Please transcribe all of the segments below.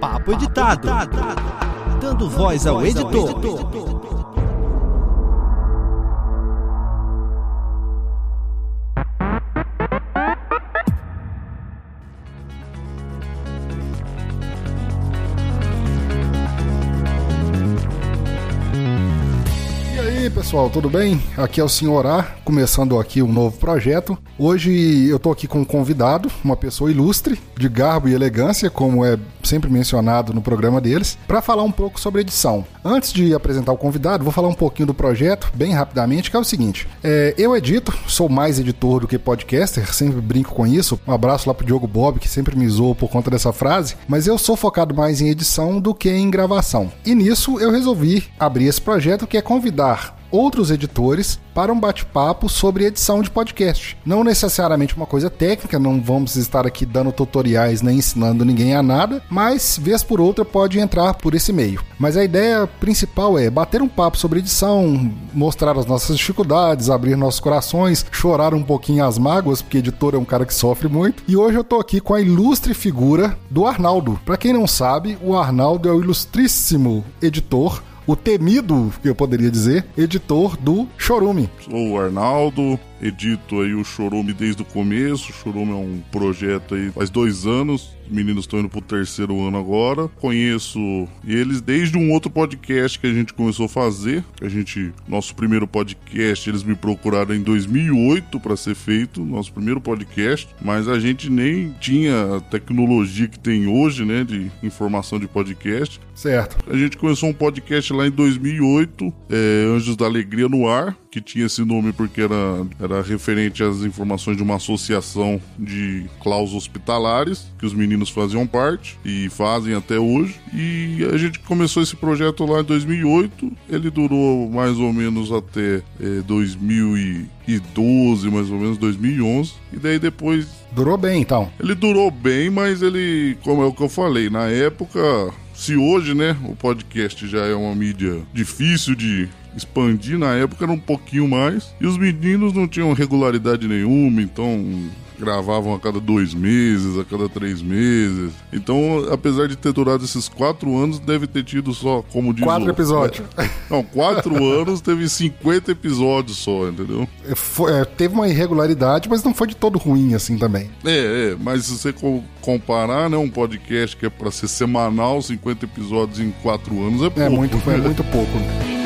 Papo editado. Dando voz ao editor. Pessoal, tudo bem? Aqui é o Senhor A, começando aqui um novo projeto. Hoje eu tô aqui com um convidado, uma pessoa ilustre, de garbo e elegância, como é sempre mencionado no programa deles, para falar um pouco sobre edição. Antes de apresentar o convidado, vou falar um pouquinho do projeto, bem rapidamente, que é o seguinte: é, eu edito, sou mais editor do que podcaster, sempre brinco com isso. Um abraço lá pro Diogo Bob, que sempre me zoou por conta dessa frase, mas eu sou focado mais em edição do que em gravação. E nisso eu resolvi abrir esse projeto que é convidar outros editores para um bate-papo sobre edição de podcast. Não necessariamente uma coisa técnica, não vamos estar aqui dando tutoriais nem ensinando ninguém a nada, mas vez por outra pode entrar por esse meio. Mas a ideia principal é bater um papo sobre edição, mostrar as nossas dificuldades, abrir nossos corações, chorar um pouquinho as mágoas, porque editor é um cara que sofre muito. E hoje eu tô aqui com a ilustre figura do Arnaldo. Para quem não sabe, o Arnaldo é o ilustríssimo editor o temido, que eu poderia dizer, editor do Chorume. Sou o Arnaldo, edito aí o Chorume desde o começo. O Chorume é um projeto aí faz dois anos. Os meninos estão indo pro terceiro ano agora. Conheço eles desde um outro podcast que a gente começou a fazer. A gente, nosso primeiro podcast, eles me procuraram em 2008 para ser feito, nosso primeiro podcast. Mas a gente nem tinha a tecnologia que tem hoje, né, de informação de podcast. Certo. A gente começou um podcast lá em 2008, é, Anjos da Alegria no Ar, que tinha esse nome porque era, era referente às informações de uma associação de cláusulas hospitalares, que os meninos faziam parte e fazem até hoje. E a gente começou esse projeto lá em 2008, ele durou mais ou menos até é, 2012, mais ou menos 2011, e daí depois Durou bem, então. ele durou bem, mas ele, como é o que eu falei, na época, se hoje, né, o podcast já é uma mídia difícil de expandir, na época era um pouquinho mais. E os meninos não tinham regularidade nenhuma, então gravavam a cada dois meses, a cada três meses. Então, apesar de ter durado esses quatro anos, deve ter tido só, como diz Quatro episódios. Não, quatro anos teve 50 episódios só, entendeu? É, foi- é, teve uma irregularidade, mas não foi de todo ruim assim também. É, é, mas se você co- comparar, né, um podcast que é pra ser semanal, 50 episódios em quatro anos é pouco. É muito, é muito pouco.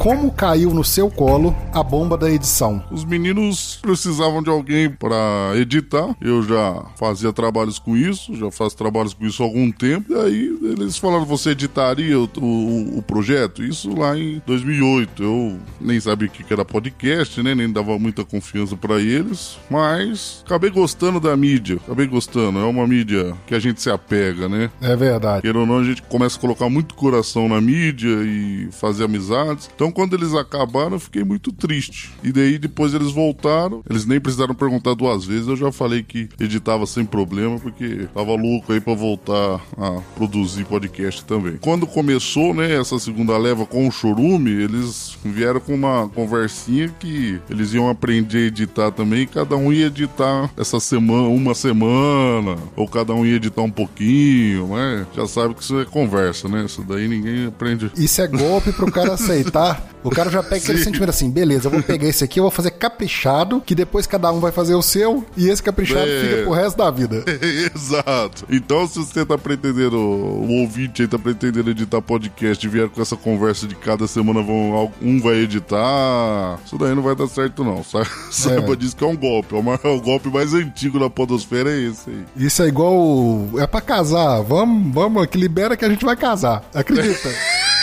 Como caiu no seu colo a bomba da edição? Os meninos precisavam de alguém para editar. Eu já fazia trabalhos com isso, já faço trabalhos com isso há algum tempo. E aí eles falaram: você editaria o, o- o projeto? Isso lá em 2008. Eu nem sabia o que era podcast, né? Nem dava muita confiança para eles. Mas acabei gostando da mídia. Acabei gostando. É uma mídia que a gente se apega, né? É verdade. Queira ou não, a gente começa a colocar muito coração na mídia e fazer amizades. Então, quando eles acabaram, eu fiquei muito triste. E daí, depois eles voltaram. Eles nem precisaram perguntar duas vezes. Eu já falei que editava sem problema, porque tava louco aí pra voltar a produzir podcast também. Quando começou, né, essa segunda leva com o Chorume, eles vieram com uma conversinha que eles iam aprender a editar também. Cada um ia editar essa semana, uma semana, ou cada um ia editar um pouquinho, né? Já sabe que isso é conversa, né? Isso daí ninguém aprende. Isso é golpe pro cara aceitar. O cara já pega aquele Sim. sentimento assim, beleza, eu vou pegar esse aqui, eu vou fazer caprichado, que depois cada um vai fazer o seu, e esse caprichado É. fica pro resto da vida. Exato. Então, se você tá pretendendo, o ouvinte aí tá pretendendo editar podcast e vier com essa conversa de cada semana vão, um vai editar, isso daí não vai dar certo, não. Sa- Saiba disso que é um golpe. É o, maior- o golpe mais antigo da Podosfera é esse aí. Isso é igual. É pra casar. Vamos, vamos, que libera que a gente vai casar. Acredita?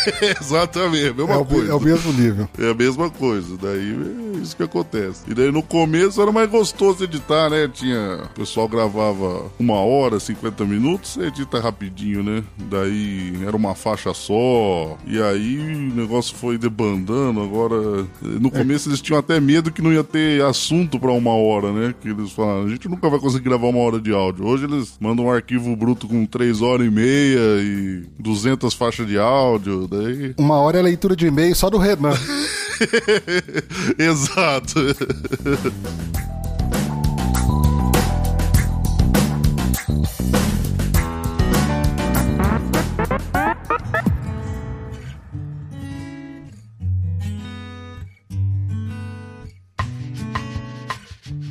Exatamente, a mesma é, o, coisa. é o mesmo nível. É a mesma coisa, daí é isso que acontece. E daí no começo era mais gostoso editar, né? Tinha. O pessoal gravava uma hora, 50 minutos, você edita rapidinho, né? Daí era uma faixa só. E aí o negócio foi debandando. Agora, no começo eles tinham até medo que não ia ter assunto pra uma hora, né? Que eles falaram, a gente nunca vai conseguir gravar uma hora de áudio. Hoje eles mandam um arquivo bruto com 3 horas e meia e 200 faixas de áudio. Daí... Uma hora é leitura de e-mail só do Renan. Exato.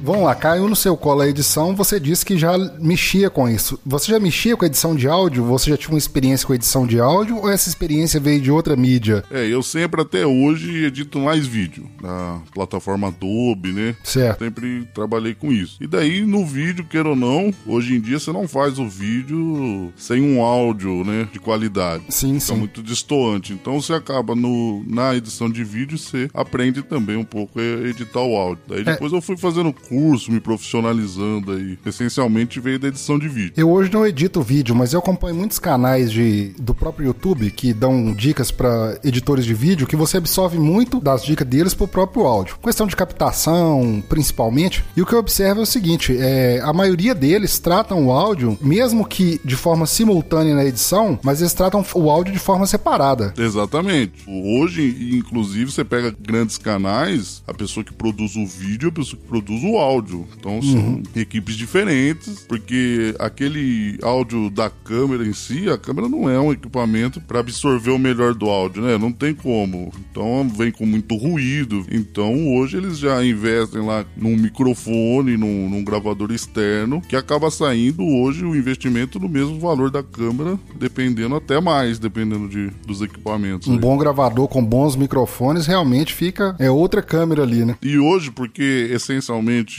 Vamos lá, caiu no seu colo a edição, você disse que já mexia com isso. Você já mexia com edição de áudio? Você já tinha uma experiência com edição de áudio ou essa experiência veio de outra mídia? É, eu sempre até hoje edito mais vídeo na plataforma Adobe, né? Certo. Sempre trabalhei com isso. E daí no vídeo, queira ou não, hoje em dia você não faz o vídeo sem um áudio, né, de qualidade. Sim, Fica sim. muito destoante. Então você acaba no, na edição de vídeo, você aprende também um pouco a editar o áudio. Daí depois eu fui fazendo curso, me profissionalizando aí. Essencialmente veio da edição de vídeo. Eu hoje não edito vídeo, mas eu acompanho muitos canais de, do próprio YouTube que dão dicas para editores de vídeo que você absorve muito das dicas deles pro próprio áudio. Questão de captação, principalmente. E o que eu observo é o seguinte: é, a maioria deles tratam o áudio, mesmo que de forma simultânea na edição, mas eles tratam o áudio de forma separada. Exatamente. Hoje, inclusive, você pega grandes canais, a pessoa que produz o vídeo a pessoa que produz o áudio. Então são equipes diferentes, porque aquele áudio da câmera em si, a câmera não é um equipamento para absorver o melhor do áudio, né? Não tem como. Então vem com muito ruído. Então hoje eles já investem lá num microfone, num, num gravador externo, que acaba saindo hoje o investimento no mesmo valor da câmera, dependendo até mais, dependendo de, dos equipamentos. Um aí. bom gravador com bons microfones realmente fica. É outra câmera ali, né? E hoje, porque essencialmente,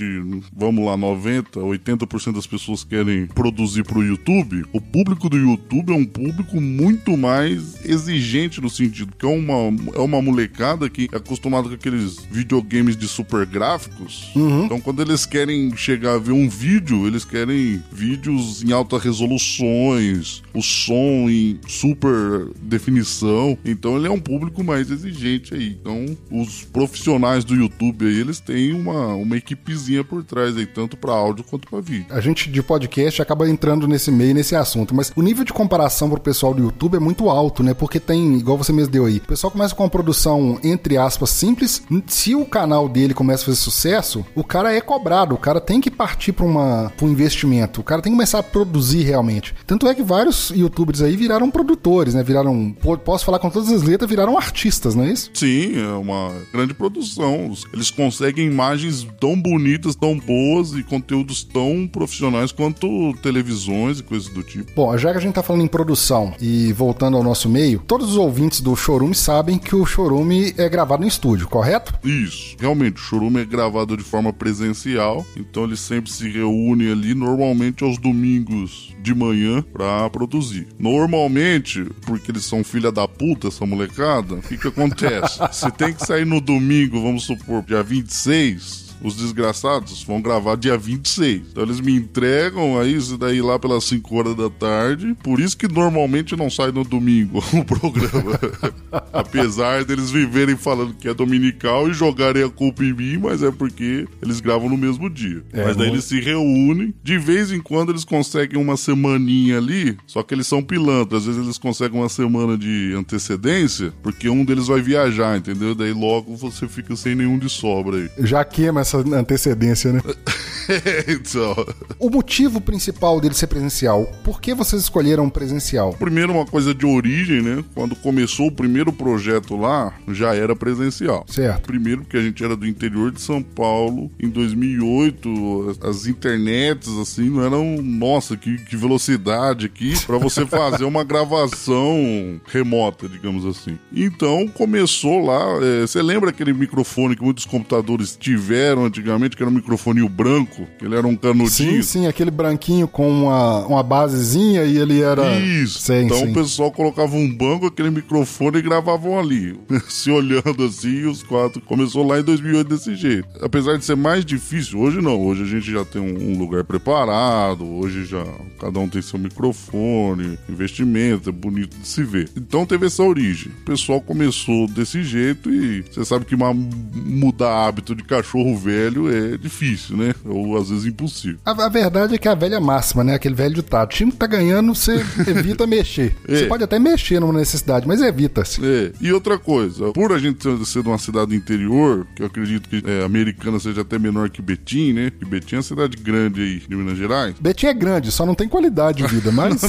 vamos lá, 90, 80% das pessoas querem produzir pro YouTube, o público do YouTube é um público muito mais exigente no sentido que é uma, é uma molecada que é acostumada com aqueles videogames de super gráficos. Então, quando eles querem chegar a ver um vídeo, eles querem vídeos em alta resoluções, o som em super definição. Então, ele é um público mais exigente aí. Então, os profissionais do YouTube aí, eles têm uma, uma equipezinha por trás aí, tanto para áudio quanto para vídeo. A gente de podcast acaba entrando nesse meio, nesse assunto, mas o nível de comparação pro pessoal do YouTube é muito alto, né? Porque tem, igual você mesmo deu aí, o pessoal começa com uma produção, entre aspas, simples. Se o canal dele começa a fazer sucesso, o cara é cobrado, o cara tem que partir pra um investimento, o cara tem que começar a produzir realmente. Tanto é que vários youtubers aí viraram produtores, né? Viraram, po- posso falar com todas as letras, viraram artistas, não é isso? Sim, é uma grande produção. Eles conseguem imagens tão bonitas, tão boas e conteúdos tão profissionais quanto televisões e coisas do tipo. Bom, já que a gente tá falando em produção e voltando ao nosso meio, todos os ouvintes do Chorume sabem que o Chorume é gravado em estúdio, correto? Isso, realmente, o Chorume é gravado de forma presencial, então ele sempre se reúne ali, normalmente aos domingos de manhã, pra produzir. Normalmente, porque eles são filha da puta, essa molecada, o que que acontece? Se tem que sair no domingo, vamos supor, dia 26, os desgraçados vão gravar dia 26. Então eles me entregam aí, isso daí lá pelas 5 horas da tarde. Por isso que normalmente não sai no domingo o programa. Apesar deles viverem falando que é dominical e jogarem a culpa em mim, mas é porque eles gravam no mesmo dia. É, mas daí não- eles se reúnem. De vez em quando eles conseguem uma semaninha ali, só que eles são pilantras. Às vezes eles conseguem uma semana de antecedência, porque um deles vai viajar, entendeu? Daí logo você fica sem nenhum de sobra aí. Já queima essa antecedência, né? então, O motivo principal dele ser presencial, por que vocês escolheram presencial? primeiro uma coisa de origem, né? Quando começou o primeiro projeto lá, já era presencial. Certo. Primeiro porque a gente era do interior de São Paulo. Em 2008, as- internets, assim, não eram... Nossa, que, que velocidade aqui pra você fazer uma gravação remota, digamos assim. Então, começou lá... é, Você lembra aquele microfone que muitos computadores tiveram antigamente, que era um microfoninho branco? Que ele era um canudinho? Sim, sim, aquele branquinho com uma, uma basezinha e ele era. Isso. Sim, então sim. o pessoal colocava um banco, aquele microfone e gravavam ali, se olhando assim, os quatro. Começou lá em 2008 desse jeito. Apesar de ser mais difícil, hoje não. Hoje a gente já tem um, lugar preparado, hoje já cada um tem seu microfone, investimento, é bonito de se ver. Então teve essa origem. O pessoal começou desse jeito e você sabe que mudar hábito de cachorro velho é difícil, né? Ou às vezes impossível. A, a verdade é que a velha máxima, né? Aquele velho ditado. O time que tá ganhando, você evita mexer. É. Você pode até mexer numa necessidade, mas evita-se. É, e outra coisa, por a gente ser- de uma cidade do interior, que eu acredito que é, americana seja até menor que Betim, né? Que Betim é uma cidade grande aí de Minas Gerais. Betim é grande, só não tem qualidade de vida, mas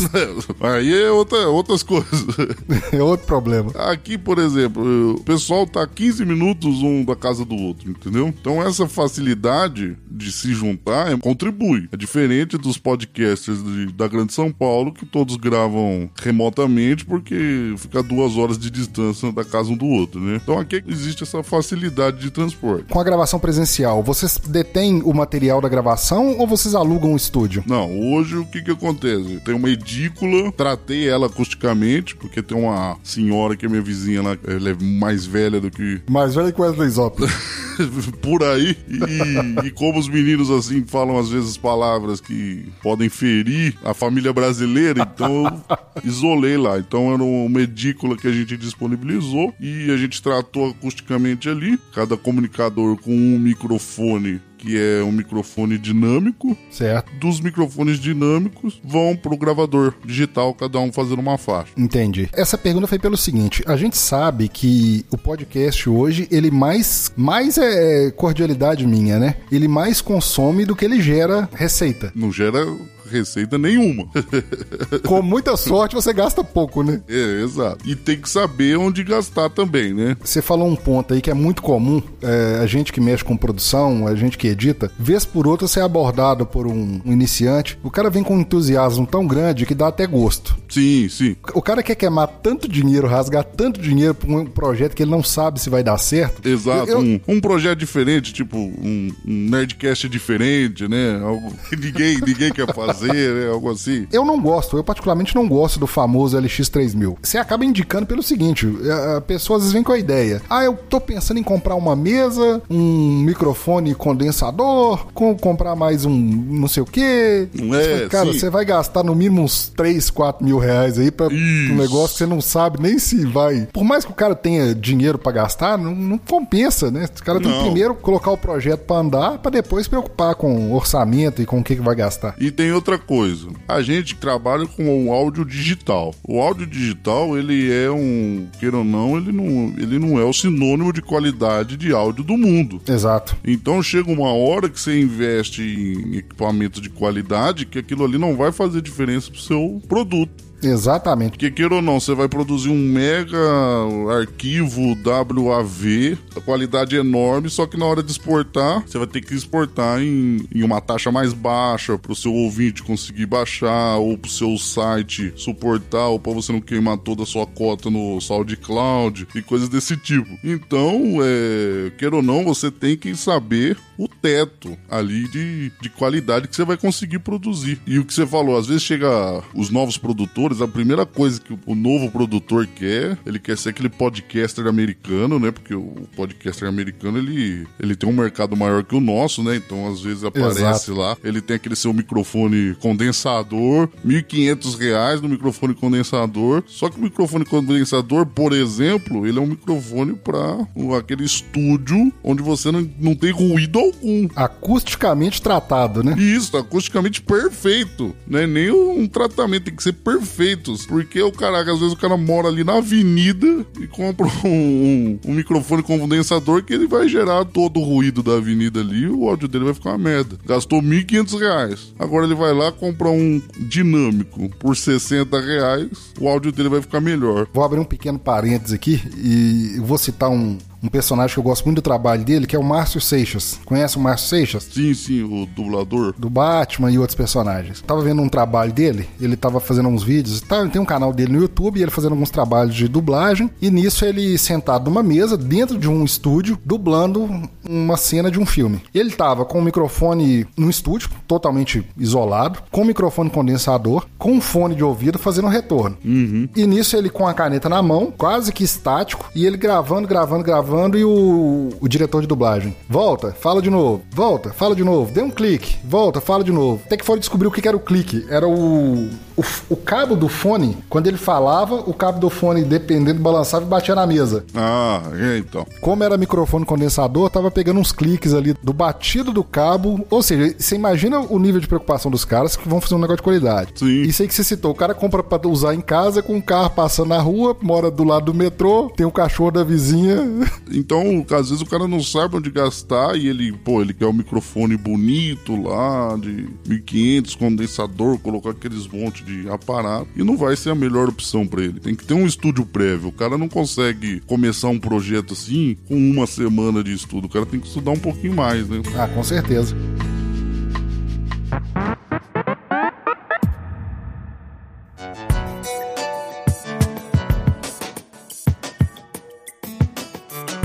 Aí é outra, outras coisas. é outro problema. Aqui, por exemplo, o pessoal tá 15 minutos um da casa do outro, entendeu? Então essa facilidade de se juntar é, contribui. É diferente dos podcasters de- da Grande São Paulo, que todos gravam remotamente porque fica duas horas de distância da casa um do outro, né? Então aqui existe essa facilidade de transporte. Com a gravação presencial, vocês detêm o material da gravação ou vocês alugam o estúdio? Não, hoje o que que acontece? Tem uma edícula, tratei ela acusticamente, porque tem uma senhora que é minha vizinha lá, ela é mais velha do que Mais velho que Wesley Zop. por aí. E, como os meninos assim falam às vezes palavras que podem ferir a família brasileira, então eu isolei lá. Então era uma edícula que a gente disponibilizou e a gente tratou acusticamente ali, cada comunicador com um microfone que é um microfone dinâmico. certo. Dos microfones dinâmicos vão pro gravador digital, cada um fazendo uma faixa. Entendi. Essa pergunta foi pelo seguinte: a gente sabe que o podcast hoje, ele mais. Mais é cordialidade minha, né? Ele mais consome do que ele gera receita. Não gera receita nenhuma. Com muita sorte, você gasta pouco, né? é, exato. E tem que saber onde gastar também, né? Você falou um ponto aí que é muito comum, é, a gente que mexe com produção, a gente que edita, vez por outra você é abordado por um, um iniciante, o cara vem com um entusiasmo tão grande que dá até gosto. Sim, sim. O cara quer queimar tanto dinheiro, rasgar tanto dinheiro pra um projeto que ele não sabe se vai dar certo. Exato. Eu- Um, um projeto diferente, tipo um, um Nerdcast diferente, né? Algo que ninguém, ninguém quer fazer, né? Algo assim. Eu não gosto, eu particularmente não gosto do famoso LX3000. Você acaba indicando pelo seguinte: a a pessoa às vezes vem com a ideia. Ah, eu tô pensando em comprar uma mesa, um microfone condensador, com, comprar mais um não sei o quê. Você é, Cara, sim. você vai gastar no mínimo uns 3, 4 mil reais aí pra Isso. um negócio que você não sabe nem se vai. Por mais que o cara tenha dinheiro pra gastar, não, não compensa, né? O cara tem que Não. primeiro colocar o projeto pra andar, pra depois se preocupar com orçamento e com o que, que vai gastar. E tem outra coisa. A gente trabalha com o áudio digital. O áudio digital, ele é um, queira ou não, ele não, ele não é o sinônimo de qualidade de áudio do mundo. Exato. Então chega uma hora que você investe em equipamento de qualidade que aquilo ali não vai fazer diferença pro seu produto. Exatamente. Porque queira ou não, você vai produzir um mega arquivo WAV, a qualidade enorme, só que na hora de exportar, você vai ter que exportar em, em uma taxa mais baixa para o seu ouvinte conseguir baixar, ou para o seu site suportar, ou para você não queimar toda a sua cota no SoundCloud e coisas desse tipo. Então, é, queira ou não, você tem que saber o teto ali de, de qualidade que você vai conseguir produzir. E o que você falou, às vezes chega os novos produtores, a primeira coisa que o novo produtor quer, ele quer ser aquele podcaster americano, né? Porque o podcaster americano, ele, ele tem um mercado maior que o nosso, né? Então, às vezes aparece Exato. lá, ele tem aquele seu microfone condensador, 1.500 reais no microfone condensador. Só que o microfone condensador, por exemplo, ele é um microfone para aquele estúdio onde você não, não tem ruído algum. Acusticamente tratado, né? Isso, acusticamente perfeito. Não é nem um tratamento, tem que ser perfeito. Porque o cara, às vezes o cara mora ali na avenida e compra um, um- um microfone condensador que ele vai gerar todo o ruído da avenida ali e o áudio dele vai ficar uma merda. Gastou 1.500 reais. Agora ele vai lá comprar um dinâmico por 60 reais, o áudio dele vai ficar melhor. Vou abrir um pequeno parênteses aqui e vou citar um, um personagem que eu gosto muito do trabalho dele, que é o Márcio Seixas. Conhece o Márcio Seixas? Sim, sim, o dublador. do Batman e outros personagens. Tava vendo um trabalho dele, ele tava fazendo uns vídeos, tá, tem um canal dele no YouTube, e ele fazendo alguns trabalhos de dublagem, e nisso ele sentado numa mesa, dentro de um estúdio, dublando uma cena de um filme. Ele tava com o microfone no estúdio, totalmente isolado, com o microfone condensador, com um fone de ouvido fazendo um retorno. E nisso ele com a caneta na mão, quase que estático, e ele gravando, gravando, gravando, e o, o diretor de dublagem, volta, fala de novo, volta, fala de novo, dê um clique, volta, fala de novo. Até que foram descobrir o que era o clique. Era o o, o cabo do fone, quando ele falava, o cabo do fone, dependendo, balançava e batia na mesa. Ah, então. Como era microfone condensador, tava pegando uns cliques ali do batido do cabo. Ou seja, você imagina o nível de preocupação dos caras que vão fazer um negócio de qualidade. Sim. Isso aí que você citou, o cara compra pra usar em casa com um carro passando na rua, mora do lado do metrô, tem um cachorro da vizinha. Então, às vezes o cara não sabe onde gastar e ele, pô, ele quer um microfone bonito lá, de 1500, condensador, colocar aqueles montes de aparato e não vai ser a melhor opção para ele. Tem que ter um estúdio prévio. O cara não consegue começar um projeto assim com uma semana de estudo. O cara tem que estudar um pouquinho mais, né? Ah, com certeza.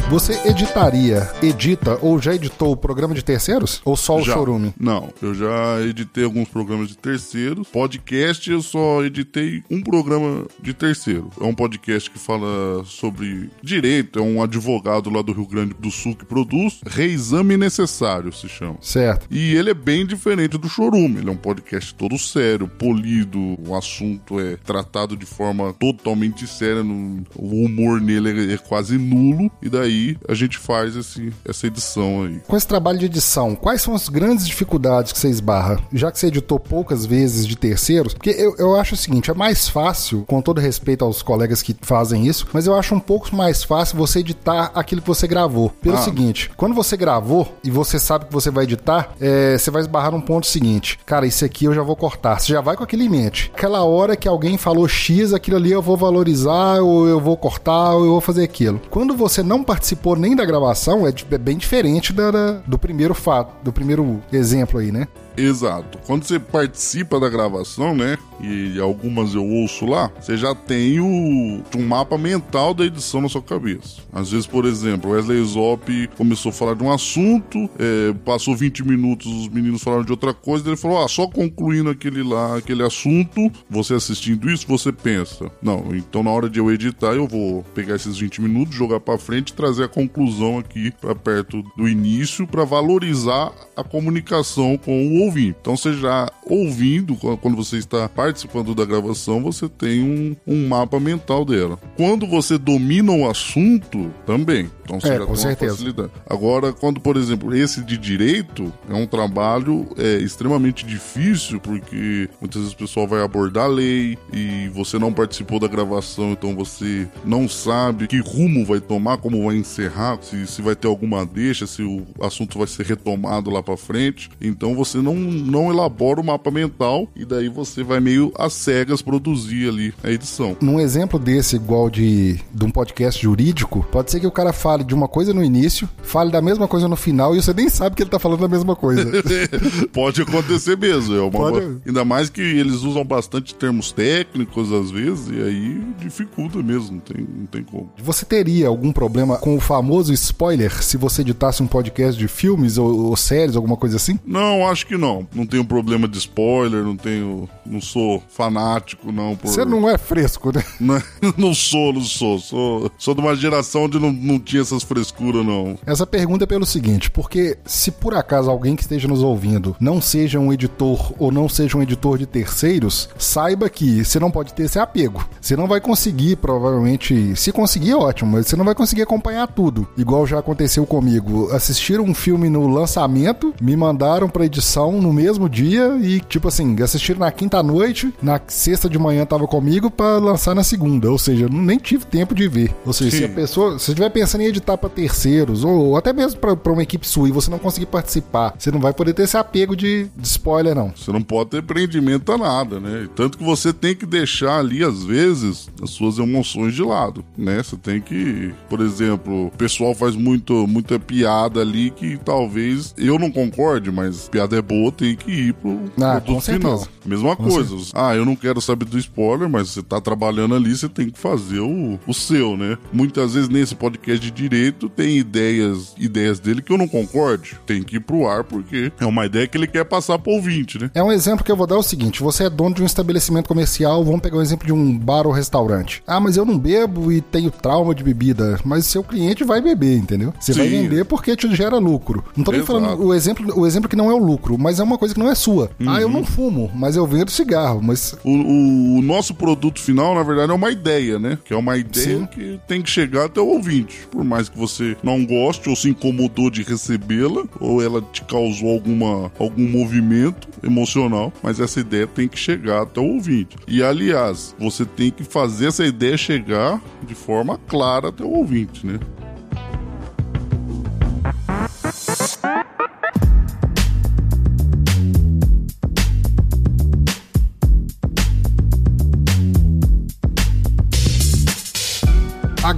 Você editaria, edita ou já editou o programa de terceiros? Ou só o Já. Chorume? Não, eu já editei alguns programas de terceiros. Podcast, eu só editei um programa de terceiro. É um podcast que fala sobre direito, é um advogado lá do Rio Grande do Sul que produz. Reexame Necessário se chama. Certo. E ele é bem diferente do Chorume. Ele é um podcast todo sério, polido. O assunto é tratado de forma totalmente séria. O humor nele é, é quase nulo. E daí a gente faz esse, essa edição aí. Com esse trabalho de edição, quais são as grandes dificuldades que você esbarra? Já que você editou poucas vezes de terceiros, porque eu, eu acho o seguinte, é mais fácil, com todo respeito aos colegas que fazem isso, mas eu acho um pouco mais fácil você editar aquilo que você gravou. Pelo Ah. seguinte, quando você gravou e você sabe que você vai editar, é, você vai esbarrar num ponto seguinte, cara, isso aqui eu já vou cortar. Você já vai com aquilo em mente. Aquela hora que alguém falou X, aquilo ali eu vou valorizar, ou eu vou cortar, ou eu vou fazer aquilo. Quando você não participou nem da gravação, é, é bem diferente da- da- do primeiro fato, do primeiro exemplo aí, né? Exato. Quando você participa da gravação, né? E algumas eu ouço lá, você já tem o, um mapa mental da edição na sua cabeça. Às vezes, por exemplo, Wesley Zop começou a falar de um assunto, é, passou 20 minutos, os meninos falaram de outra coisa, ele falou: ah, só concluindo aquele lá, aquele assunto, você assistindo isso, você pensa. Não, então na hora de eu editar, eu vou pegar esses 20 minutos, jogar pra frente e trazer a conclusão aqui pra perto do início pra valorizar a comunicação com o ouvinte. Então você já ouvindo, qu- quando você está participando da gravação, você tem um, um mapa mental dela. Quando você domina o assunto, também. Então você É, já com tem uma certeza. facilidade. Agora, quando, por exemplo, esse de direito é um trabalho é, extremamente difícil, porque muitas vezes o pessoal vai abordar a lei e você não participou da gravação, então você não sabe que rumo vai tomar, como vai encerrar, se, se vai ter alguma deixa, se o assunto vai ser retomado lá pra frente. Então você não, não elabora o mapa mental e daí você vai meio às cegas produzir ali a edição. Num exemplo desse, igual de, de um podcast jurídico, pode ser que o cara fale de uma coisa no início, fale da mesma coisa no final e você nem sabe que ele tá falando da mesma coisa. Pode acontecer mesmo. É uma Pode. Ainda mais que eles usam bastante termos técnicos às vezes, e aí dificulta mesmo, não tem, não tem como. Você teria algum problema com o famoso spoiler se você editasse um podcast de filmes ou, ou séries, alguma coisa assim? Não, acho que não. Não tenho problema de spoiler, não tenho. Não sou fanático, não. Por... Você não é fresco, né? Não, não sou, não sou. Sou, sou de uma geração onde não, não tinha essas frescuras, não. Essa pergunta é pelo seguinte, porque se por acaso alguém que esteja nos ouvindo não seja um editor ou não seja um editor de terceiros, saiba que você não pode ter esse apego. Você não vai conseguir, provavelmente, se conseguir é ótimo, mas você não vai conseguir acompanhar tudo. Igual já aconteceu comigo. Assistiram um filme no lançamento, me mandaram pra edição no mesmo dia e, tipo assim, assistiram na quinta noite, na sexta de manhã tava comigo pra lançar na segunda. Ou seja, nem tive tempo de ver. Ou seja, se a Sim. pessoa, se você estiver pensando em editar pra terceiros, ou, até mesmo pra uma equipe sua e você não conseguir participar, você não vai poder ter esse apego de, de spoiler, não. Você não pode ter prendimento a nada, né? Tanto que você tem que deixar ali, às vezes, as suas emoções de lado, né? Você tem que, por exemplo, o pessoal faz muito, muita piada ali que talvez eu não concorde, mas piada é boa, tem que ir pro Ah, produto com certeza. final. Mesma coisa. Ah, eu não quero saber do spoiler, mas você tá trabalhando ali, você tem que fazer o, o seu, né? Muitas vezes nesse podcast de direito tem ideias, ideias dele que eu não concorde. Tem que ir pro ar porque é uma ideia que ele quer passar pro ouvinte, né? É um exemplo que eu vou dar é o seguinte: você é dono de um estabelecimento comercial, vamos pegar um exemplo de um bar ou restaurante. Ah, mas eu não bebo e tenho trauma de bebida. Mas seu cliente vai beber, entendeu? Você vai Sim. vender porque te gera lucro. Não tô nem falando o exemplo, o exemplo que não é o lucro, mas é uma coisa que não é sua. Ah, eu não fumo, mas eu vendo cigarro, mas O, o- o nosso produto final, na verdade, é uma ideia, né? Que é uma ideia Sim. que tem que chegar até o ouvinte. Por mais que você não goste ou se incomodou de recebê-la, ou ela te causou alguma, algum movimento emocional, mas essa ideia tem que chegar até o ouvinte. E, aliás, você tem que fazer essa ideia chegar de forma clara até o ouvinte, né?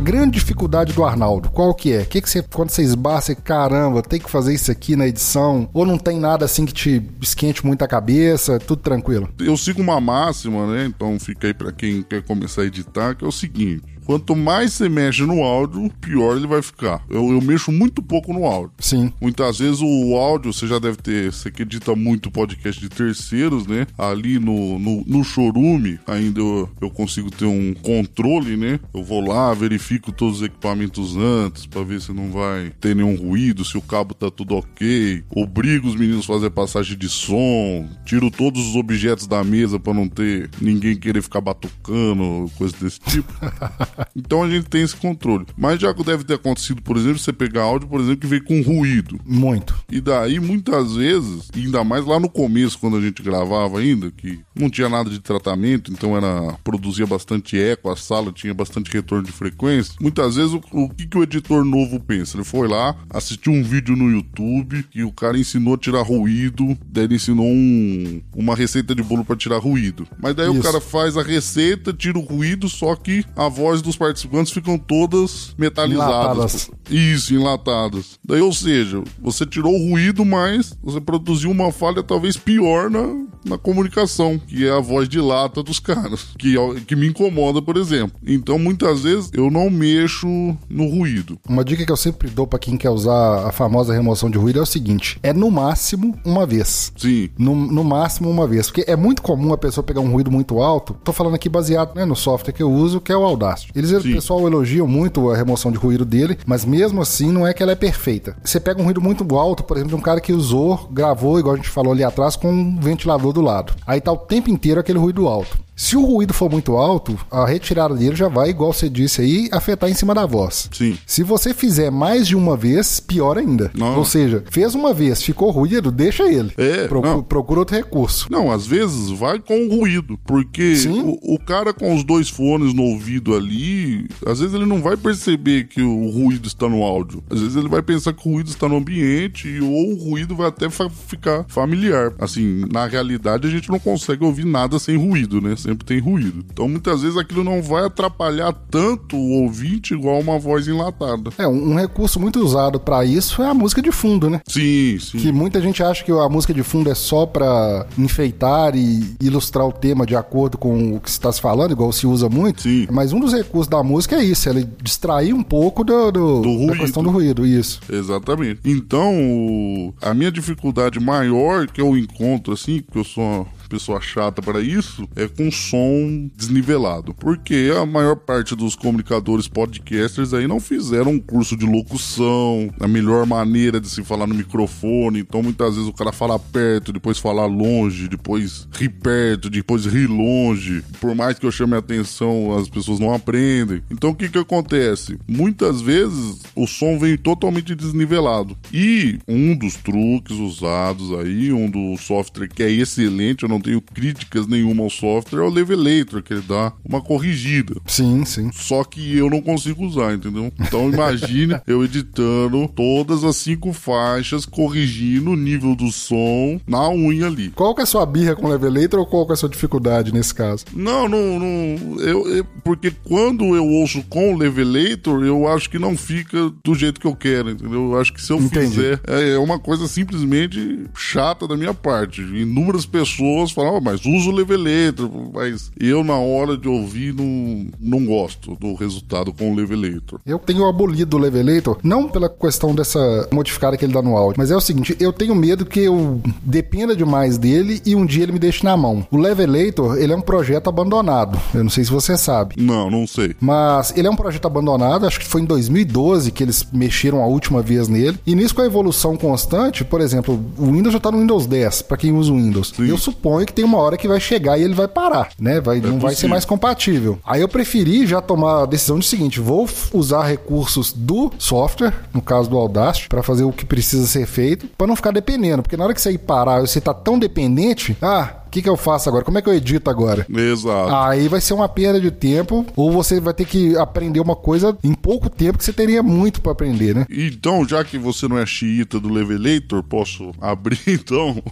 Grande dificuldade do Arnaldo, qual que é? Que que você, quando você esbarra, você, caramba, tem que fazer isso aqui na edição? Ou não tem nada assim que te esquente muito a cabeça? Tudo tranquilo? Eu sigo uma máxima, né? Então fica aí pra quem quer começar a editar, que é o seguinte. Quanto mais você mexe no áudio, pior ele vai ficar. Eu, eu mexo muito pouco no áudio. Sim. Muitas vezes o áudio, você já deve ter, você que edita muito podcast de terceiros, né? Ali no, no, no chorume, ainda eu, eu consigo ter um controle, né? Eu vou lá, verifico todos os equipamentos antes, pra ver se não vai ter nenhum ruído, se o cabo tá tudo ok. Obrigo os meninos a fazer passagem de som, tiro todos os objetos da mesa pra não ter ninguém querer ficar batucando, coisa desse tipo. Então a gente tem esse controle. Mas já deve ter acontecido, por exemplo, você pegar áudio, por exemplo, que veio com ruído. Muito. E daí, muitas vezes, ainda mais lá no começo, quando a gente gravava ainda, que não tinha nada de tratamento, então era produzia bastante eco, a sala tinha bastante retorno de frequência. Muitas vezes, o, o que, que o editor novo pensa? Ele foi lá, assistiu um vídeo no YouTube e o cara ensinou a tirar ruído, daí ele ensinou um, uma receita de bolo para tirar ruído. Mas daí o Isso. cara faz a receita, tira o ruído, só que a voz dos participantes ficam todas metalizadas. Enlatadas. Isso, enlatadas. Daí, ou seja, você tirou o ruído, mas você produziu uma falha talvez pior na, na comunicação, que é a voz de lata dos caras, que, que me incomoda, por exemplo. Então, muitas vezes, eu não mexo no ruído. Uma dica que eu sempre dou pra quem quer usar a famosa remoção de ruído é o seguinte: é no máximo uma vez. Sim, No, no máximo uma vez. Porque é muito comum a pessoa pegar um ruído muito alto. Tô falando aqui baseado né, no software que eu uso, que é o Audacity. Eles, o pessoal elogia muito a remoção de ruído dele, mas mesmo assim não é que ela é perfeita. Você pega um ruído muito alto, por exemplo, de um cara que usou, gravou, igual a gente falou ali atrás, com um ventilador do lado. Aí tá o tempo inteiro aquele ruído alto. Se o ruído for muito alto, a retirada dele já vai, igual você disse aí, afetar em cima da voz. sim. Se você fizer mais de uma vez, pior ainda. Não. Ou seja, fez uma vez, ficou ruído, deixa ele. É, não. procura outro recurso. Não, às vezes vai com o ruído, porque o, o cara com os dois fones no ouvido ali, às vezes ele não vai perceber que o ruído está no áudio. Às vezes ele vai pensar que o ruído está no ambiente ou o ruído vai até fa- ficar familiar. Assim, na realidade a gente não consegue ouvir nada sem ruído, né? Sempre tem ruído. Então muitas vezes aquilo não vai atrapalhar tanto o ouvinte igual uma voz enlatada. É, um, um recurso muito usado pra isso é a música de fundo, né? Sim, sim. Que muita gente acha que a música de fundo é só pra enfeitar e ilustrar o tema de acordo com o que se está se falando, igual se usa muito. Sim. Mas um dos recursos da música é isso, ela distrair um pouco do, do- Do da questão do ruído, isso. Exatamente. Então, a minha dificuldade maior que eu encontro, assim, porque eu sou pessoa chata para isso, é com som desnivelado. Porque a maior parte dos comunicadores podcasters aí não fizeram um curso de locução, a melhor maneira de se falar no microfone. Então, muitas vezes o cara fala perto, depois fala longe, depois ri perto, depois ri longe. Por mais que eu chame a atenção, as pessoas não aprendem. Então, o que que acontece? Muitas vezes o som vem totalmente desnivelado. E um dos truques usados aí, um do software que é excelente, eu não tenho críticas nenhuma ao software, é o Levelator, que ele dá uma corrigida. Sim, sim. Só que eu não consigo usar, entendeu? Então imagine eu editando todas as cinco faixas, corrigindo o nível do som na unha ali. Qual que é a sua birra com o Levelator ou qual que é a sua dificuldade nesse caso? Não, não, não. Eu, eu- porque quando eu ouço com o Levelator, eu acho que não fica do jeito que eu quero, entendeu? Eu acho que se eu Entendi. fizer, é, é uma coisa simplesmente chata da minha parte. Inúmeras pessoas pessoas falam, ah, mas usa o Levelator, mas eu na hora de ouvir não, não gosto do resultado com o Levelator. Eu tenho abolido o Levelator, não pela questão dessa modificada que ele dá no áudio, mas é o seguinte, eu tenho medo que eu dependa demais dele e um dia ele me deixe na mão. O Levelator, ele é um projeto abandonado. Eu não sei se você sabe. Não, não sei. Mas ele é um projeto abandonado, acho que foi em 2012 que eles mexeram a última vez nele. E nisso com a evolução constante, por exemplo, o Windows já tá no Windows 10, para quem usa o Windows. Sim. Eu suponho que tem uma hora que vai chegar e ele vai parar, né? Vai, é não possível. vai ser mais compatível. Aí eu preferi já tomar a decisão de seguinte, vou usar recursos do software, no caso do Audacity, para fazer o que precisa ser feito, para não ficar dependendo, porque na hora que você ir parar, você tá tão dependente, ah, que, que eu faço agora? Como é que eu edito agora? Exato. Aí vai ser uma perda de tempo, ou você vai ter que aprender uma coisa em pouco tempo que você teria muito para aprender, né? Então, já que você não é xiita do Levelator, posso abrir então?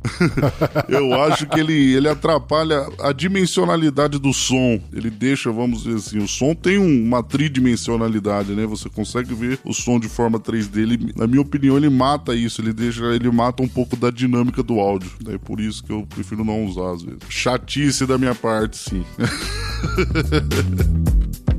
eu acho que ele, ele atrapalha a dimensionalidade do som. Ele deixa, vamos dizer assim, o som tem uma tridimensionalidade, né? Você consegue ver o som de forma 3D. Ele, na minha opinião, ele mata isso, ele deixa, ele mata um pouco da dinâmica do áudio. É por isso que eu prefiro não usar às vezes. Chatice da minha parte, sim.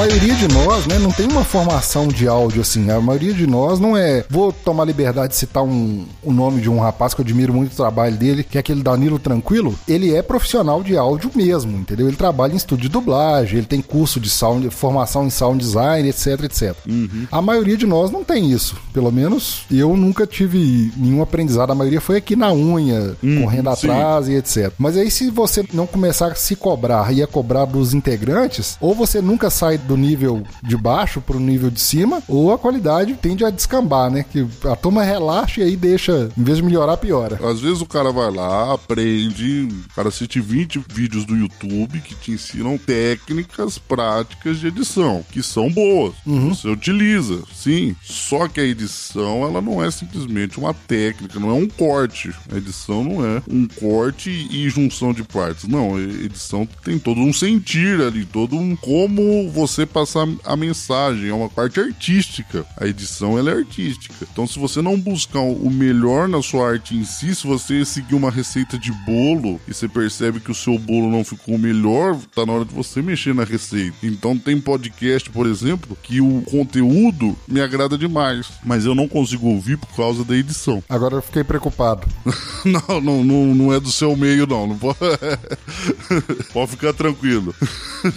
maioria de nós, né, não tem uma formação de áudio assim. A maioria de nós não é. Vou tomar liberdade de citar um, o nome de um rapaz que eu admiro muito o trabalho dele, que é aquele Danilo Tranquilo. Ele é profissional de áudio mesmo, entendeu? Ele trabalha em estúdio de dublagem, ele tem curso de sound, formação em sound design, etc, etc. Uhum. A maioria de nós não tem isso. Pelo menos eu nunca tive nenhum aprendizado. A maioria foi aqui na unha, uhum, correndo sim. atrás e etc. Mas aí, se você não começar a se cobrar e a cobrar dos integrantes, ou você nunca sai do nível de baixo para o nível de cima, ou a qualidade tende a descambar, né? Que a turma relaxa e aí deixa, em vez de melhorar, piora. Às vezes o cara vai lá, aprende, o cara assiste 20 vídeos do YouTube que te ensinam técnicas práticas de edição, que são boas. Uhum. Você utiliza, sim. Só que a edição, ela não é simplesmente uma técnica, não é um corte. A edição não é um corte e junção de partes. Não, a edição tem todo um sentir ali, todo um como você você passar a mensagem, é uma parte artística. A edição ela é artística. Então, se você não buscar o melhor na sua arte em si, se você seguir uma receita de bolo e você percebe que o seu bolo não ficou melhor, tá na hora de você mexer na receita. Então, tem podcast, por exemplo, que o conteúdo me agrada demais, mas eu não consigo ouvir por causa da edição. Agora eu fiquei preocupado. não, não, não, não é do seu meio, não. não pode... pode ficar tranquilo.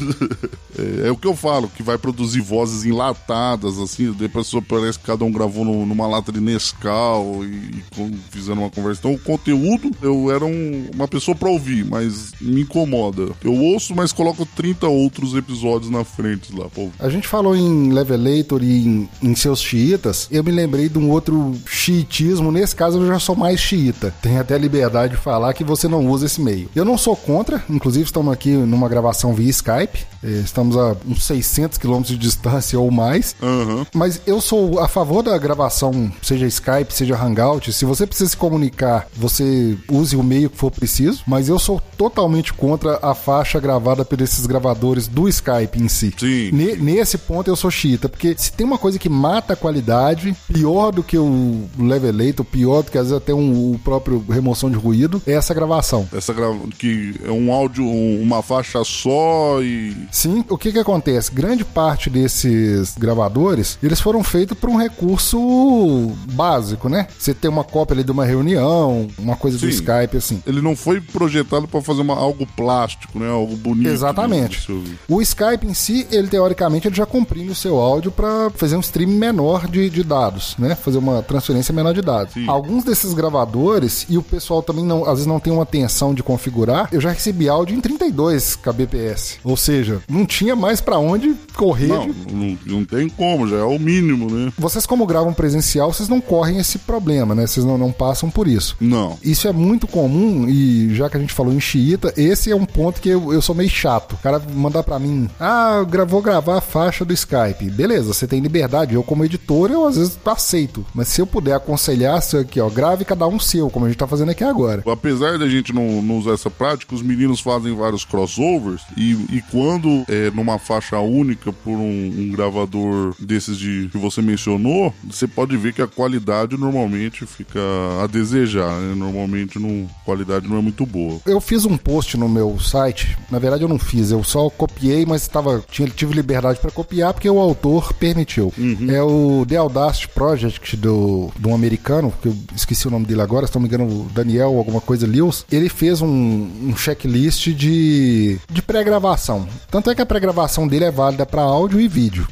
é, é o que eu falo, que vai produzir vozes enlatadas, assim, depois parece que cada um gravou no, numa lata de Nescau e, e fizeram uma conversa. Então o conteúdo, eu era um, uma pessoa pra ouvir, mas me incomoda. Eu ouço, mas coloco 30 outros episódios na frente lá, pô. A gente falou em Levelator e em, em seus xiitas, eu me lembrei de um outro xiitismo, nesse caso eu já sou mais xiita. Tenho até a liberdade de falar que você não usa esse meio. Eu não sou contra, inclusive estamos aqui numa gravação via Skype, eh, estamos a uns 600 quilômetros de distância ou mais. Uhum. Mas eu sou a favor da gravação, seja Skype, seja Hangout. Se você precisa se comunicar, você use o meio que for preciso. Mas eu sou totalmente contra a faixa gravada por esses gravadores do Skype em si. Sim. nesse ponto eu sou chita, porque se tem uma coisa que mata a qualidade, pior do que o Levelator, pior do que às vezes até um, o próprio remoção de ruído, é essa gravação. Essa grava que é um áudio, uma faixa só e. Sim, o que que acontece? Grande parte desses gravadores, eles foram feitos por um recurso básico, né? Você tem uma cópia ali de uma reunião, uma coisa Sim. do Skype, assim. Ele não foi projetado para fazer uma, algo plástico, né? Algo bonito. Exatamente. Né? O Skype em si, ele teoricamente ele já comprime o seu áudio para fazer um stream menor de, de dados, né? Fazer uma transferência menor de dados. Sim. Alguns desses gravadores, e o pessoal também não, às vezes não tem uma atenção de configurar, eu já recebi áudio em 32 kbps. Ou seja, não tinha mais para onde onde correr. Não, de- não, não tem como, já é o mínimo, né? Vocês, como gravam presencial, vocês não correm esse problema, né? Vocês não, não passam por isso. Não. Isso é muito comum e já que a gente falou em xiita, esse é um ponto que eu, eu sou meio chato. O cara mandar pra mim, ah, vou gravar a faixa do Skype. Beleza, você tem liberdade. Eu, como editor, eu às vezes aceito. Mas se eu puder aconselhar, se aqui, ó, grave cada um seu, como a gente tá fazendo aqui agora. Apesar da gente não, não usar essa prática, os meninos fazem vários crossovers e, e quando é numa faixa única por um, um gravador desses de que você mencionou, você pode ver que a qualidade normalmente fica a desejar, né? Normalmente não, a qualidade não é muito boa. Eu fiz um post no meu site. Na verdade, eu não fiz, eu só copiei, mas tava, tinha, tive liberdade para copiar porque o autor permitiu. É o The Audacity Project do, de um americano, que eu esqueci o nome dele agora, se não me engano, Daniel, alguma coisa Lewis. Ele fez um, um checklist de, de pré-gravação. Tanto é que a pré-gravação dele é válida para áudio e vídeo.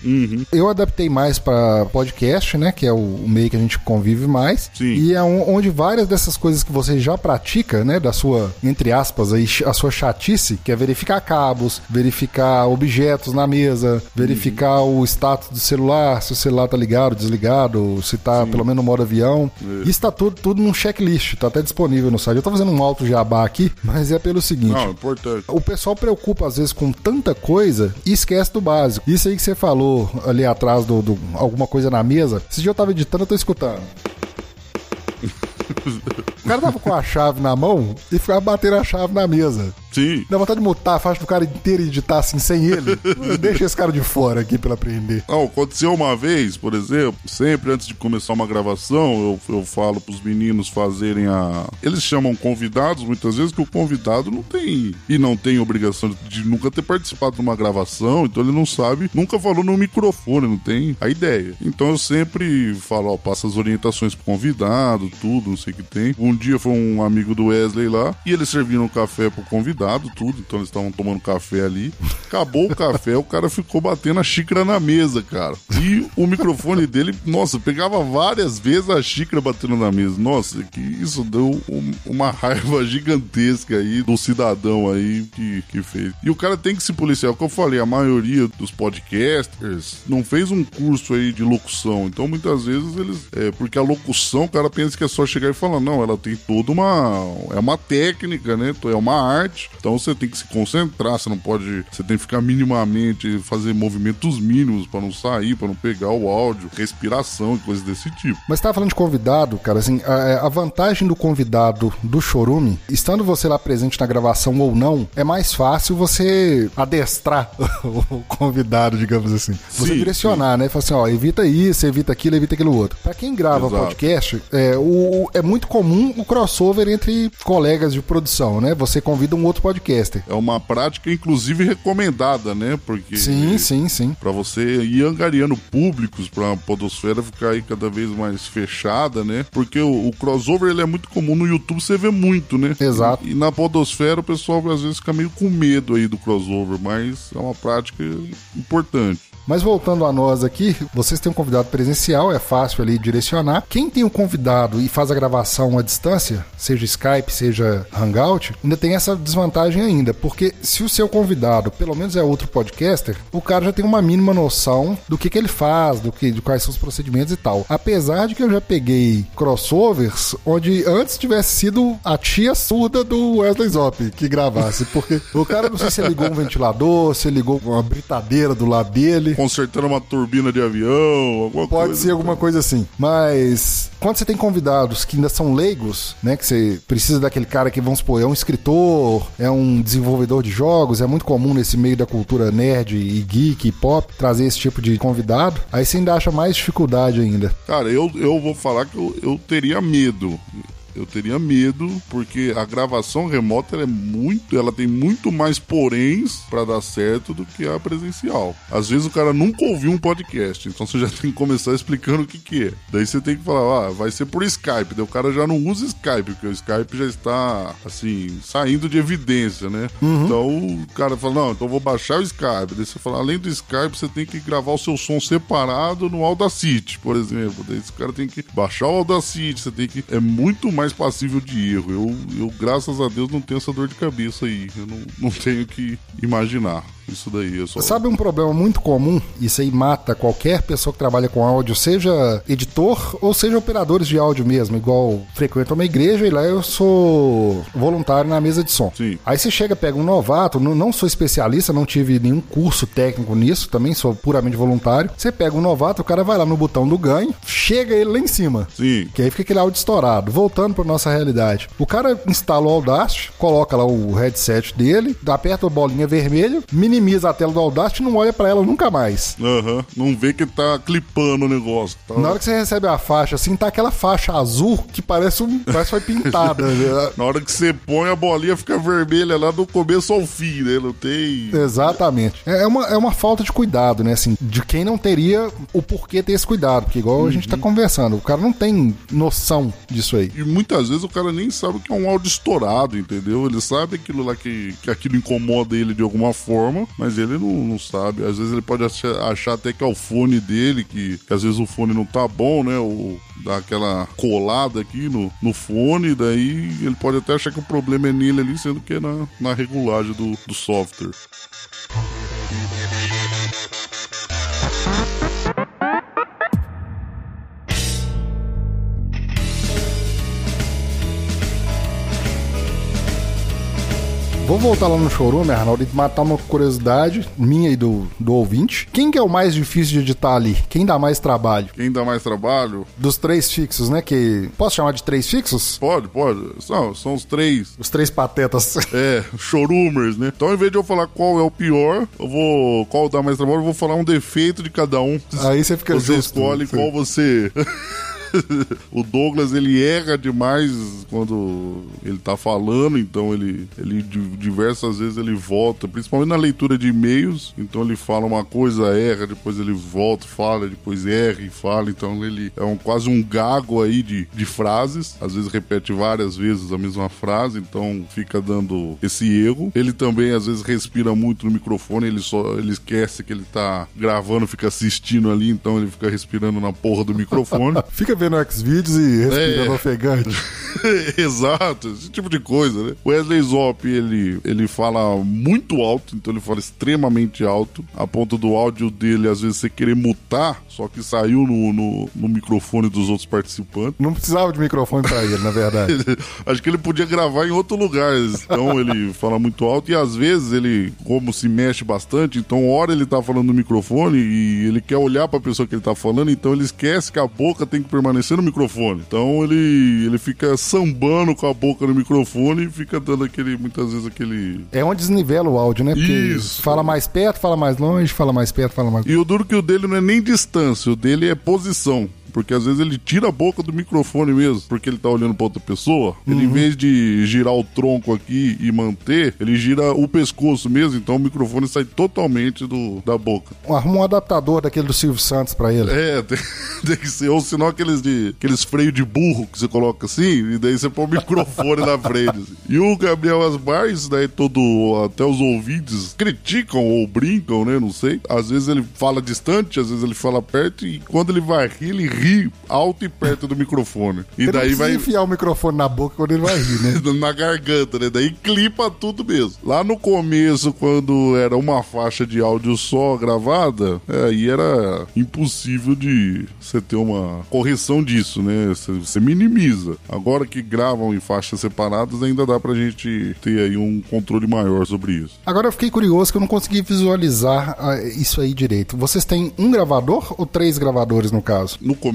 Eu adaptei mais para podcast, né? Que é o, o meio que a gente convive mais. Sim. E é um- onde várias dessas coisas que você já pratica, né? Da sua, entre aspas, aí, a sua chatice, que é verificar cabos, verificar objetos na mesa, verificar o status do celular, se o celular tá ligado, desligado, se tá pelo menos no modo avião. Isso tá tudo, tudo num checklist, tá até disponível no site. Eu tô fazendo um alto jabá aqui, mas é pelo seguinte. Não, é importante. O pessoal preocupa às vezes com tanta coisa e esquece do básico. Isso aí que você falou ali atrás do, do- alguma coisa na mesa. Esse dia eu tava editando, eu tô escutando. O cara tava com a chave na mão e ficava batendo a chave na mesa. Sim. Dá vontade de mutar a faixa do cara inteiro e editar assim sem ele. Deixa esse cara de fora aqui pra aprender. Não, aconteceu uma vez, por exemplo, sempre antes de começar uma gravação, eu, eu falo pros meninos fazerem a. Eles chamam convidados, muitas vezes, que o convidado não tem. E não tem obrigação de nunca ter participado de uma gravação, então ele não sabe, nunca falou no microfone, não tem a ideia. Então eu sempre falo, ó, passa as orientações pro convidado, tudo, não sei o que tem. Um dia foi um amigo do Wesley lá, e eles serviram um café pro convidado, tudo, então eles estavam tomando café ali. Acabou o café, o cara ficou batendo a xícara na mesa, cara. E o microfone dele, nossa, pegava várias vezes a xícara batendo na mesa. Nossa, que isso deu um- uma raiva gigantesca aí do cidadão aí que, que fez. E o cara tem que se policiar, é que eu falei, a maioria dos podcasters não fez um curso aí de locução. Então muitas vezes eles. É, porque a locução, o cara pensa que é só chegar e falar, não, ela tem toda uma. É uma técnica, né? É uma arte. Então você tem que se concentrar, você não pode. Você tem que ficar minimamente, fazer movimentos mínimos pra não sair, pra não pegar o áudio, respiração e coisas desse tipo. Mas você tava falando de convidado, cara, assim, a, a vantagem do convidado do Chorume, estando você lá presente na gravação ou não, é mais fácil você adestrar o convidado, digamos assim. Você Sim, direcionar, né? Falar assim, ó, evita isso, evita aquilo, evita aquilo outro. Pra quem grava Exato. podcast, é, o- é muito comum o crossover entre colegas de produção, né? Você convida um outro podcaster. É uma prática, inclusive, recomendada, né? Porque. Sim, sim, sim. Pra você ir angariando públicos pra podosfera ficar aí cada vez mais fechada, né? Porque o, o crossover ele é muito comum no YouTube, você vê muito, né? Exato. E, e na podosfera o pessoal às vezes fica meio com medo aí do crossover, mas é uma prática importante. Mas voltando a nós aqui, vocês têm um convidado presencial, é fácil ali direcionar. Quem tem o convidado e faz a gravação à distância, seja Skype, seja Hangout, ainda tem essa desvantagem ainda, porque se o seu convidado, pelo menos é outro podcaster, o cara já tem uma mínima noção do que, que ele faz, do que, de quais são os procedimentos e tal. Apesar de que eu já peguei crossovers onde antes tivesse sido a tia surda do Wesley Zop que gravasse, porque o cara não sei se ligou um ventilador, se ligou uma britadeira do lado dele. Consertando uma turbina de avião, alguma Pode coisa. ser alguma coisa assim. Mas quando você tem convidados que ainda são leigos, né? Que você precisa daquele cara que, vamos supor, é um escritor, é um desenvolvedor de jogos, é muito comum nesse meio da cultura nerd e geek e pop trazer esse tipo de convidado. Aí você ainda acha mais dificuldade ainda. Cara, eu, eu vou falar que eu, eu teria medo. Eu teria medo, porque a gravação remota ela é muito, ela tem muito mais poréns pra dar certo do que a presencial. Às vezes o cara nunca ouviu um podcast, então você já tem que começar explicando o que que é. Daí você tem que falar, ah, vai ser por Skype. Daí o cara já não usa Skype, porque o Skype já está, assim, saindo de evidência, né? Então o cara fala, não, então eu vou baixar o Skype. Daí você fala, além do Skype, você tem que gravar o seu som separado no Audacity, por exemplo. Daí esse cara tem que baixar o Audacity, você tem que... É muito mais passível de erro. Eu, eu graças a Deus, não tenho essa dor de cabeça aí. Eu não, não tenho que imaginar. Isso daí é só. Sabe um problema muito comum? Isso aí mata qualquer pessoa que trabalha com áudio, seja editor ou seja operadores de áudio mesmo, igual frequento uma igreja e lá eu sou voluntário na mesa de som. Sim. Aí você chega, pega um novato, não, sou especialista, não tive nenhum curso técnico nisso, também sou puramente voluntário. Você pega um novato, o cara vai lá no botão do ganho, chega ele lá em cima. Sim. Que aí fica aquele áudio estourado. Voltando para nossa realidade. O cara instala o Audacity, coloca lá o headset dele, aperta a bolinha vermelha, minimiza a tela do Audacity e não olha para ela nunca mais. Aham. Não vê que tá clipando o negócio. Tá... Na hora que você recebe a faixa, assim, tá aquela faixa azul que parece um. Parece que foi pintada. né? Na hora que você põe a bolinha fica vermelha lá do começo ao fim, né? Não tem. Exatamente. É uma, é uma falta de cuidado, né? Assim, de quem não teria o porquê ter esse cuidado. Porque, igual a gente tá conversando, o cara não tem noção disso aí. E muitas vezes o cara nem sabe o que é um áudio estourado, entendeu? Ele sabe aquilo lá que, que aquilo incomoda ele de alguma forma, mas ele não, não sabe. Às vezes ele pode achar, achar até que é o fone dele, que, que às vezes o fone não tá bom, né? Ou dá aquela colada aqui no, no fone, daí ele pode até achar que o problema é nele ali, sendo que é na, na regulagem do, do software. Vou voltar lá no showroom, Arnaldo, e matar uma curiosidade minha e do, do ouvinte. Quem que é o mais difícil de editar ali? Quem dá mais trabalho? Quem dá mais trabalho? Dos três fixos, né? Que. Posso chamar de três fixos? Pode, pode. São, são os três. Os três patetas. É, showroomers, né? Então, em vez de eu falar qual é o pior, eu vou. Qual dá mais trabalho, eu vou falar um defeito de cada um. Aí você fica Você justo. escolhe Sim. qual você. o Douglas ele erra demais quando ele tá falando, então ele, ele di- diversas vezes ele volta, principalmente na leitura de e-mails. Então ele fala uma coisa, erra, depois ele volta, fala, depois erra e fala. Então ele é um, quase um gago aí de, de frases, às vezes repete várias vezes a mesma frase, então fica dando esse erro. Ele também às vezes respira muito no microfone, ele só ele esquece que ele tá gravando, fica assistindo ali, então ele fica respirando na porra do microfone. Fica vendo Xvideos e respirando É. ofegante. Exato, esse tipo de coisa, né? O Wesley Zop, ele, ele fala muito alto, então ele fala extremamente alto, a ponto do áudio dele, às vezes, você querer mutar, só que saiu no, no, no microfone dos outros participantes. Não precisava de microfone pra ele, na verdade. Acho que ele podia gravar em outro lugar. Então ele fala muito alto e às vezes ele, como se mexe bastante, então hora ele tá falando no microfone e ele quer olhar pra pessoa que ele tá falando, então ele esquece que a boca tem que permanecer no microfone. Então ele, ele fica sambando com a boca no microfone e fica dando aquele, muitas vezes aquele. É onde desnivela o áudio, né? Porque Isso. fala mais perto, fala mais longe, fala mais perto, fala mais. E o duro que o dele não é nem distância, o dele é posição. Porque às vezes ele tira a boca do microfone mesmo, porque ele tá olhando pra outra pessoa. Ele, em vez de girar o tronco aqui e manter, ele gira o pescoço mesmo, então o microfone sai totalmente do, da boca. Arruma um adaptador daquele do Silvio Santos pra ele. É, tem, tem que ser. Ou senão aqueles de aqueles freios de burro que você coloca assim, e daí você põe o microfone na frente. assim. E o Gabriel Asbar, isso daí todo. Até os ouvintes criticam ou brincam, né? Não sei. Às vezes ele fala distante, às vezes ele fala perto, e quando ele vai rir, ele ri alto e perto do microfone. E daí vai. enfiar o microfone na boca quando ele vai rir, né? na garganta, né? Daí clipa tudo mesmo. Lá no começo, quando era uma faixa de áudio só gravada, é, aí era impossível de você ter uma correção disso, né? Você, você minimiza. Agora que gravam em faixas separadas, ainda dá pra gente ter aí um controle maior sobre isso. Agora eu fiquei curioso que eu não consegui visualizar ah, isso aí direito. Vocês têm um gravador ou três gravadores no caso? No começo,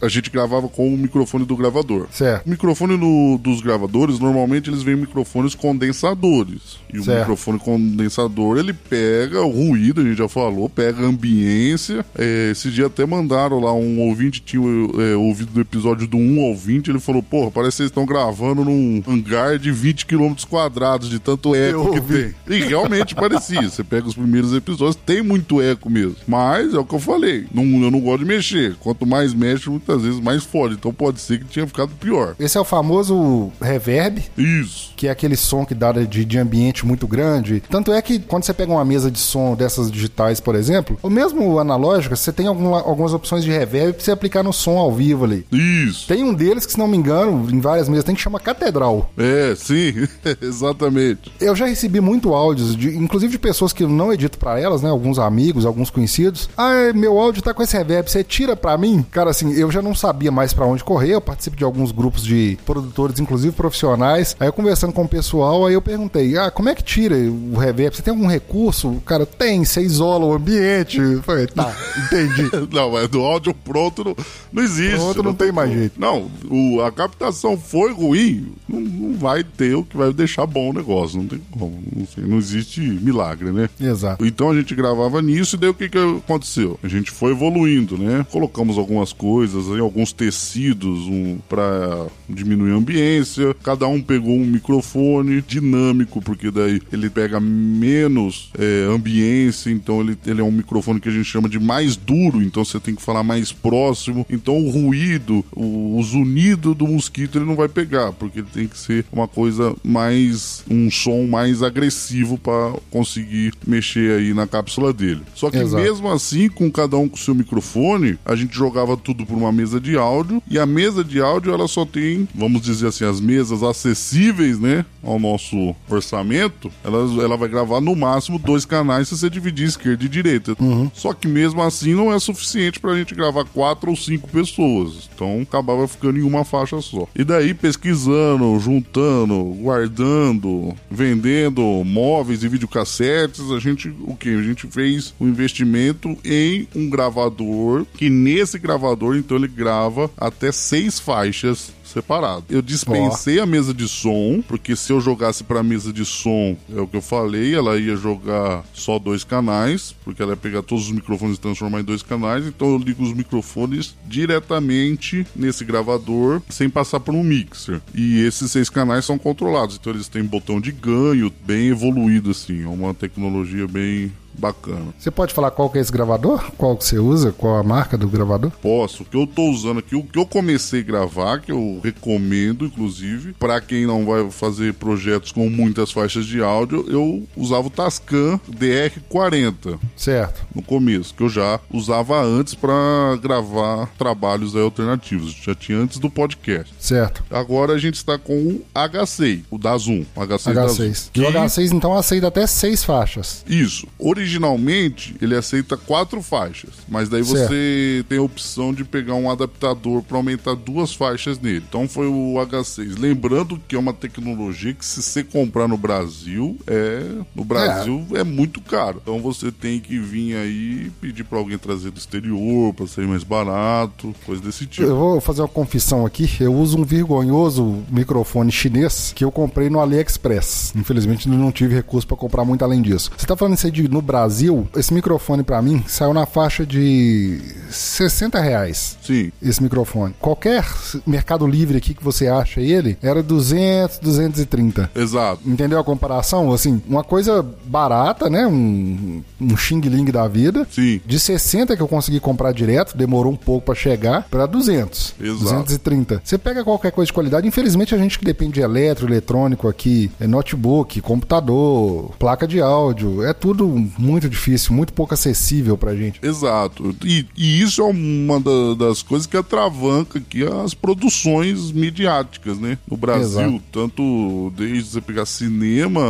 a gente gravava com o microfone do gravador. Certo. O microfone no- dos gravadores, normalmente eles vêm microfones condensadores. E o Certo. microfone condensador, ele pega o ruído, a gente já falou, pega a ambiência. É, esse dia até mandaram lá, um ouvinte tinha é, ouvido do episódio do 1 ao 20, ele falou, porra, parece que vocês estão gravando num hangar de 20 km quadrados, de tanto eco que tem. E realmente parecia. Você pega os primeiros episódios, tem muito eco mesmo. Mas é o que eu falei. Não, eu não gosto de mexer. Quanto mais mais mexe, muitas vezes mais fode. Então pode ser que tinha ficado pior. Esse é o famoso reverb. Isso. Que é aquele som que dá de, de ambiente muito grande. Tanto é que quando você pega uma mesa de som dessas digitais, por exemplo, ou mesmo analógica, você tem algum, algumas opções de reverb pra você aplicar no som ao vivo ali. Isso. Tem um deles que, se não me engano, em várias mesas tem que chama Catedral. É, sim, exatamente. Eu já recebi muito áudios, de, inclusive de pessoas que eu não edito para elas, né? Alguns amigos, alguns conhecidos. Ah, meu áudio tá com esse reverb, você tira para mim? Cara, assim, eu já não sabia mais para onde correr. Eu participo de alguns grupos de produtores, inclusive profissionais. Aí eu conversando com o pessoal, aí eu perguntei: ah, como é que tira o reverb? Você tem algum recurso? O cara, tem, você isola o ambiente. Eu falei, tá, entendi. não, mas do áudio pronto não, não existe. Pronto não, não tem mais jeito. Não, o, a captação foi ruim, não, não, vai ter o que vai deixar bom o negócio. Não tem como. Não, sei, não existe milagre, né? Exato. Então a gente gravava nisso e daí o que, que aconteceu? A gente foi evoluindo, né? Colocamos algumas coisas, aí, alguns tecidos um, para diminuir a ambiência. Cada um pegou um microfone dinâmico, porque daí ele pega menos é, ambiência, então ele, ele é um microfone que a gente chama de mais duro, então você tem que falar mais próximo. Então o ruído, o, o zunido do mosquito ele não vai pegar, porque ele tem que ser uma coisa mais. um som mais agressivo para conseguir mexer aí na cápsula dele. Só que Exato. mesmo assim, com cada um com seu microfone, a gente jogava tudo por uma mesa de áudio e a mesa de áudio ela só tem, vamos dizer assim, as mesas acessíveis, né, ao nosso orçamento. Ela, ela vai gravar no máximo dois canais se você dividir esquerda e direita. Uhum. Só que mesmo assim não é suficiente pra gente gravar quatro ou cinco pessoas. Então acabava ficando em uma faixa só. E daí pesquisando, juntando, guardando, vendendo móveis e videocassetes, a gente o que? A gente fez um investimento em um gravador que nesse gravador então ele grava até seis faixas separado. Eu dispensei oh. a mesa de som, porque se eu jogasse pra mesa de som, é o que eu falei, ela ia jogar só dois canais, porque ela ia pegar todos os microfones e transformar em dois canais, então eu ligo os microfones diretamente nesse gravador, sem passar por um mixer. E esses seis canais são controlados, então eles têm botão de ganho bem evoluído, assim, é uma tecnologia bem bacana. Você pode falar qual que é esse gravador? Qual que você usa? Qual a marca do gravador? Posso. O que eu tô usando aqui, o que eu comecei a gravar, que eu recomendo, inclusive, para quem não vai fazer projetos com muitas faixas de áudio, eu usava o Tascam DR40. Certo. No começo, que eu já usava antes para gravar trabalhos alternativos. Já tinha antes do podcast. Certo. Agora a gente está com o H6, o da Zoom. H6, H6. Da Zoom. O H6 então aceita até seis faixas. Isso. Originalmente originalmente ele aceita quatro faixas, mas daí certo. você tem a opção de pegar um adaptador para aumentar duas faixas nele. Então foi o H6. Lembrando que é uma tecnologia que se você comprar no Brasil é no Brasil é, é muito caro. Então você tem que vir aí pedir para alguém trazer do exterior para sair mais barato, coisa desse tipo. Eu vou fazer uma confissão aqui. Eu uso um vergonhoso microfone chinês que eu comprei no AliExpress. Infelizmente não tive recurso para comprar muito além disso. Você tá falando isso aí de no Brasil Brasil, esse microfone para mim saiu na faixa de 60 reais. Sim. Esse microfone. Qualquer Mercado Livre aqui que você acha ele, era 200, 230. Exato. Entendeu a comparação? Assim, uma coisa barata, né? Um, um Xing Ling da vida. Sim. De 60 que eu consegui comprar direto, demorou um pouco para chegar, para 200. Exato. 230. Você pega qualquer coisa de qualidade, infelizmente a gente que depende de eletro, eletrônico aqui, é notebook, computador, placa de áudio, é tudo muito difícil, muito pouco acessível pra gente. Exato. E, e isso é uma da, das coisas que atravanca aqui as produções midiáticas, né? No Brasil, Exato. tanto desde você pegar cinema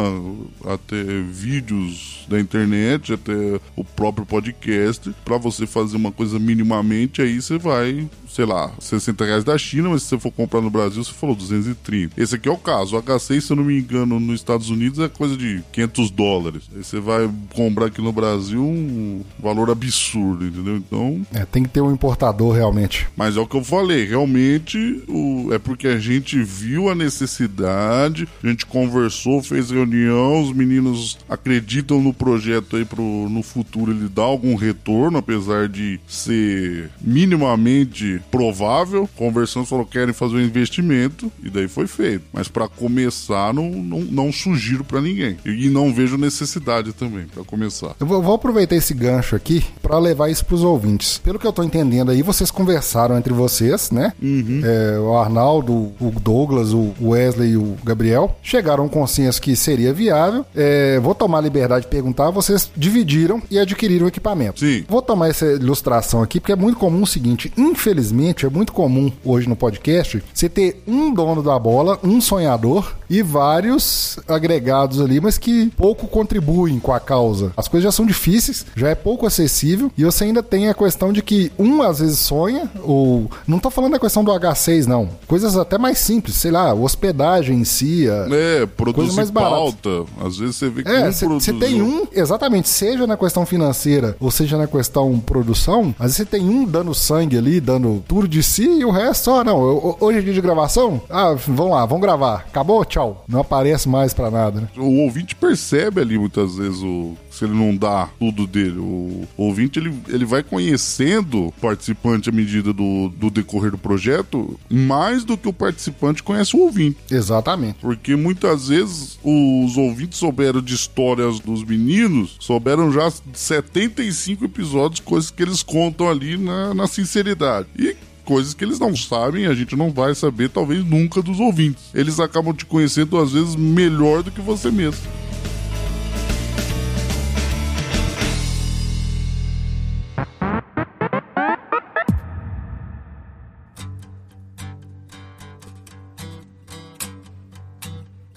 até vídeos da internet, até o próprio podcast, para você fazer uma coisa minimamente, aí você vai sei lá, 60 reais da China, mas se você for comprar no Brasil, você falou 230. Esse aqui é o caso. O H6, se eu não me engano, nos Estados Unidos é coisa de 500 dólares. Aí você vai comprar aqui no Brasil um valor absurdo, entendeu? Então. É, tem que ter um importador realmente. Mas é o que eu falei, realmente o... é porque a gente viu a necessidade, a gente conversou, fez reunião, os meninos acreditam no projeto aí pro, no futuro ele dar algum retorno, apesar de ser minimamente provável, conversando, falou querem fazer um investimento e daí foi feito. Mas para começar, não, não, não sugiro para ninguém. E não vejo necessidade também para começar. Eu vou, vou, aproveitar esse gancho aqui para levar isso pros ouvintes. Pelo que eu tô entendendo aí, vocês conversaram entre vocês, né? Uhum. É, o Arnaldo, o Douglas, o Wesley e o Gabriel chegaram a um consenso que seria viável. É, vou tomar a liberdade de perguntar, vocês dividiram e adquiriram o equipamento. Sim. Vou tomar essa ilustração aqui porque é muito comum o seguinte, infelizmente é muito comum hoje no podcast você ter um dono da bola, um sonhador e vários agregados ali, mas que pouco contribuem com a causa. As coisas já são difíceis, já é pouco acessível e você ainda tem a questão de que um às vezes sonha ou não tô falando da questão do H6 não, coisas até mais simples, sei lá, hospedagem em si, a... é, produzir mais pauta, baratas. às vezes você vê que é, você tem um, exatamente, seja na questão financeira ou seja na questão produção, às vezes você tem um dando sangue ali, dando tudo de si e o resto, só não, hoje é dia de gravação, ah, vamos lá, vamos gravar, acabou, tchau tchau. Não aparece mais para nada, né? O ouvinte percebe ali muitas vezes o se ele não dá tudo dele. O, ouvinte ele, ele vai conhecendo o participante à medida do, do decorrer do projeto mais do que o participante conhece o ouvinte. Exatamente. Porque muitas vezes os ouvintes souberam de histórias dos meninos, souberam já 75 episódios, coisas que eles contam ali na, na sinceridade. E coisas que eles não sabem, a gente não vai saber, talvez nunca, dos ouvintes. Eles acabam te conhecendo, às vezes, melhor do que você mesmo.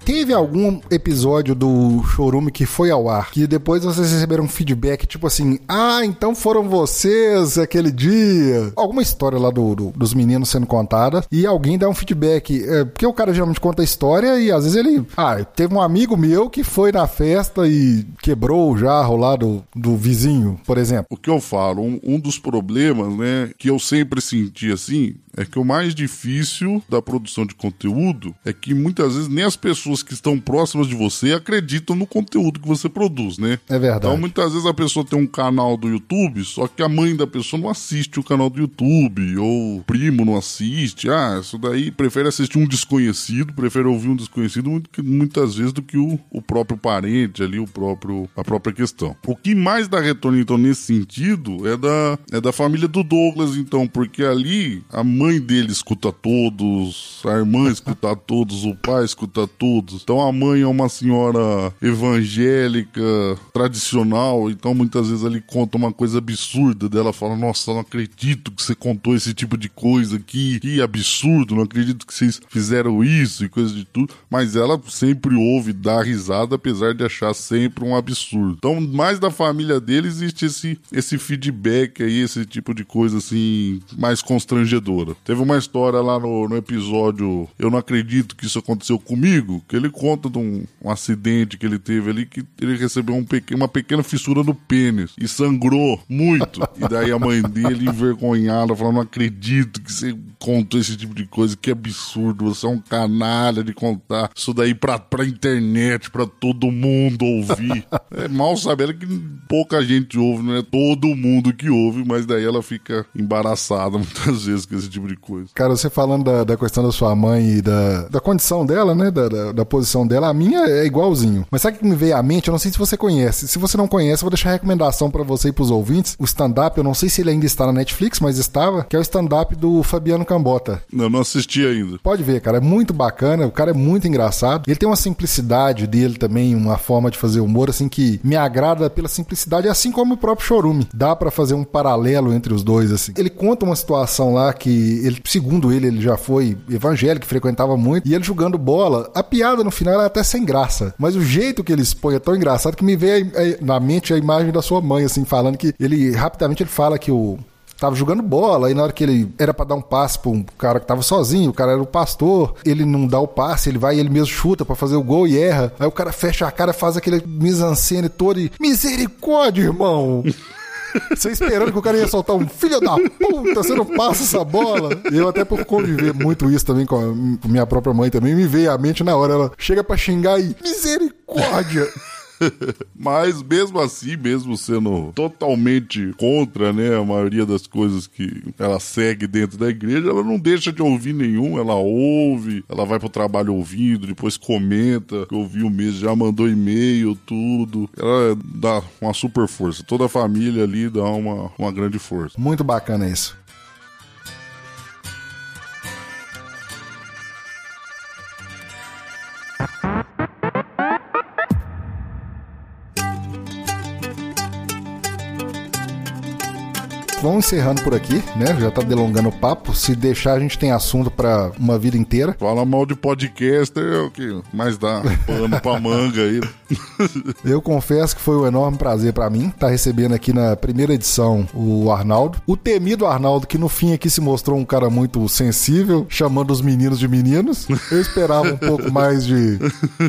Teve algum episódio do Chorume que foi ao ar, que depois vocês receberam feedback, tipo assim, ah, então foram vocês aquele dia. Alguma história lá do, do dos meninos sendo contada e alguém dá um feedback. É, porque o cara geralmente conta a história e às vezes ele. Ah, teve um amigo meu que foi na festa e quebrou o jarro lá do, do vizinho, por exemplo. O que eu falo, um, um dos problemas, né, que eu sempre senti assim, é que o mais difícil da produção de conteúdo é que muitas vezes nem as pessoas que estão próximas de você acreditam no conteúdo que você produz, né? É verdade. Então muitas vezes a pessoa tem um canal do YouTube, só que a mãe da pessoa não assiste o canal do YouTube, ou o primo não assiste. Ah, isso daí prefere assistir um desconhecido, prefere ouvir um desconhecido muitas vezes do que o, o próprio parente ali, o próprio, a própria questão. O que mais dá retorno, então, nesse sentido é da, é da família do Douglas, então, porque ali a mãe dele escuta todos, a irmã escuta todos, o pai escuta todos. Então a mãe é uma senhora evangélica, tradicional, então muitas vezes ele conta uma coisa absurda dela, fala: "Nossa, não acredito que você contou esse tipo de coisa aqui, que absurdo, não acredito que vocês fizeram isso e coisa de tudo". Mas ela sempre ouve, dá risada apesar de achar sempre um absurdo. Então, mais da família dele existe esse esse feedback aí, esse tipo de coisa assim mais constrangedora. Teve uma história lá no, no episódio Eu Não Acredito Que Isso Aconteceu Comigo, que ele conta de um, um acidente que ele teve ali, que ele recebeu um pequeno, uma pequena fissura no pênis e sangrou muito. e daí a mãe dele, envergonhada, falou: Não acredito que você contou esse tipo de coisa, que absurdo, você é um canalha de contar isso daí pra, pra internet, pra todo mundo ouvir. é mal saber que pouca gente ouve, não é todo mundo que ouve, mas daí ela fica embaraçada muitas vezes com esse tipo tipo de coisa. Cara, você falando da, da questão da sua mãe e da, da condição dela, né? Da, da, da, posição dela, a minha é igualzinho. Mas sabe o que me veio à mente? Eu não sei se você conhece. Se você não conhece, eu vou deixar a recomendação para você e pros ouvintes. O stand-up, eu não sei se ele ainda está na Netflix, mas estava, que é o stand-up do Fabiano Cambota. Não, não assisti ainda. Pode ver, cara. É muito bacana. O cara é muito engraçado. Ele tem uma simplicidade dele também, uma forma de fazer humor, assim, que me agrada pela simplicidade, assim como o próprio Chorume. Dá para fazer um paralelo entre os dois, assim. Ele conta uma situação lá que ele, segundo ele, ele já foi evangélico, frequentava muito, e ele jogando bola, a piada no final é até sem graça, mas o jeito que ele expõe é tão engraçado que me veio na mente a imagem da sua mãe, assim, falando que ele, rapidamente ele fala que o, tava jogando bola, e na hora que ele era para dar um passe pra um cara que tava sozinho, o cara era o pastor, ele não dá o passe, ele vai e ele mesmo chuta para fazer o gol e erra. Aí o cara fecha a cara, faz aquele mise-en-scène todo e misericórdia, irmão. Você esperando que o cara ia soltar um filho da puta, você não passa essa bola. Eu até por conviver muito isso também com a minha própria mãe também, me veio à mente na hora. Ela chega para xingar e misericórdia. Mas mesmo assim, mesmo sendo totalmente contra, né, a maioria das coisas que ela segue dentro da igreja, ela não deixa de ouvir nenhum, ela ouve, ela vai pro trabalho ouvindo, depois comenta, que ouviu mesmo, já mandou e-mail, tudo. Ela dá uma super força. Toda a família ali dá uma, uma grande força. Muito bacana isso. Vamos encerrando por aqui, né? Já tá delongando o papo. Se deixar, a gente tem assunto para uma vida inteira. Fala mal de podcaster é o que mais dá pano pra manga aí. Eu confesso que foi um enorme prazer para mim estar tá recebendo aqui na primeira edição o Arnaldo. O temido Arnaldo, que no fim aqui se mostrou um cara muito sensível, chamando os meninos de meninos. Eu esperava um pouco mais de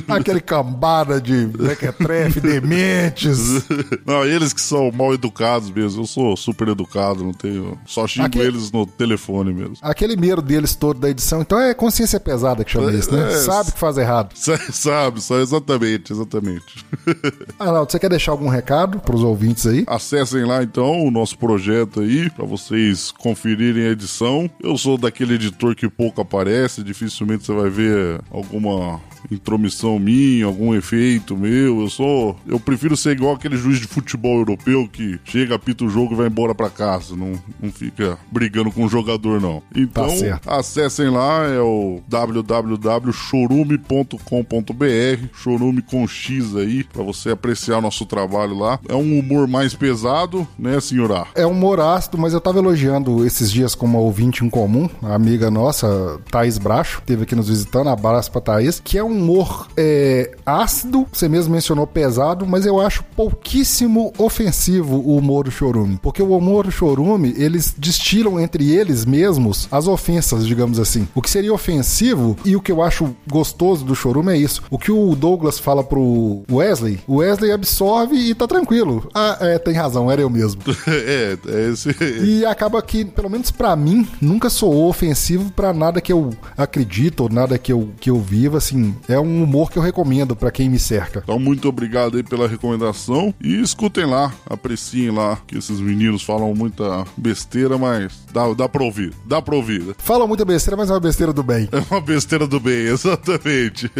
aquele cambada de mequetrefe, dementes. Não, eles que são mal educados mesmo. Eu sou super educado não tenho. Só xingo eles no telefone mesmo. Aquele medo deles todo da edição, então é consciência pesada que chama é, isso, né? É, sabe que faz errado. Sabe, só exatamente, exatamente. Arnaldo, você quer deixar algum recado para os ouvintes aí? Acessem lá então o nosso projeto aí, para vocês conferirem a edição. Eu sou daquele editor que pouco aparece, dificilmente você vai ver alguma intromissão minha, algum efeito meu. Eu sou. Eu prefiro ser igual aquele juiz de futebol europeu que chega, apita o jogo e vai embora pra casa. Não, não fica brigando com o jogador, não. Então, tá acessem lá, é o www.chorume.com.br, chorume com X aí, pra você apreciar nosso trabalho lá. É um humor mais pesado, né, senhora? É um humor ácido, mas eu tava elogiando esses dias com uma ouvinte em comum, a amiga nossa, Thaís Bracho, teve aqui nos visitando, abraço pra Thaís, que é um humor é, ácido, você mesmo mencionou pesado, mas eu acho pouquíssimo ofensivo o humor do Chorume. Porque o humor do Chorume, eles destilam entre eles mesmos as ofensas, digamos assim. O que seria ofensivo e o que eu acho gostoso do Chorume é isso. O que o Douglas fala pro Wesley, o Wesley absorve e tá tranquilo. Ah, é, tem razão, era eu mesmo. é, é esse. E acaba que, pelo menos para mim, nunca sou ofensivo para nada que eu acredito ou nada que eu, que eu viva, assim é um humor que eu recomendo para quem me cerca. Então, muito obrigado aí pela recomendação e escutem lá, apreciem lá, que esses meninos falam muita besteira, mas dá, dá pra ouvir, dá pra ouvir. Falam muita besteira, mas é uma besteira do bem. É uma besteira do bem, exatamente.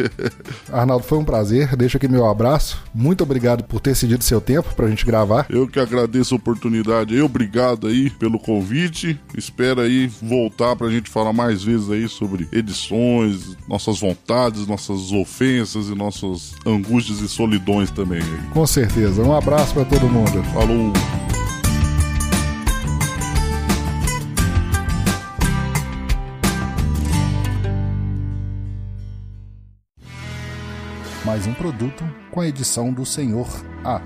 Arnaldo, foi um prazer, deixa aqui meu abraço. Muito obrigado por ter cedido seu tempo pra gente gravar. Eu que agradeço a oportunidade aí, obrigado aí pelo convite. Espero aí voltar pra gente falar mais vezes aí sobre edições, nossas vontades, nossas nossas ofensas e nossas angústias e solidões também. Com certeza. Um abraço para todo mundo. Falou. Mais um produto com a edição do Senhor A.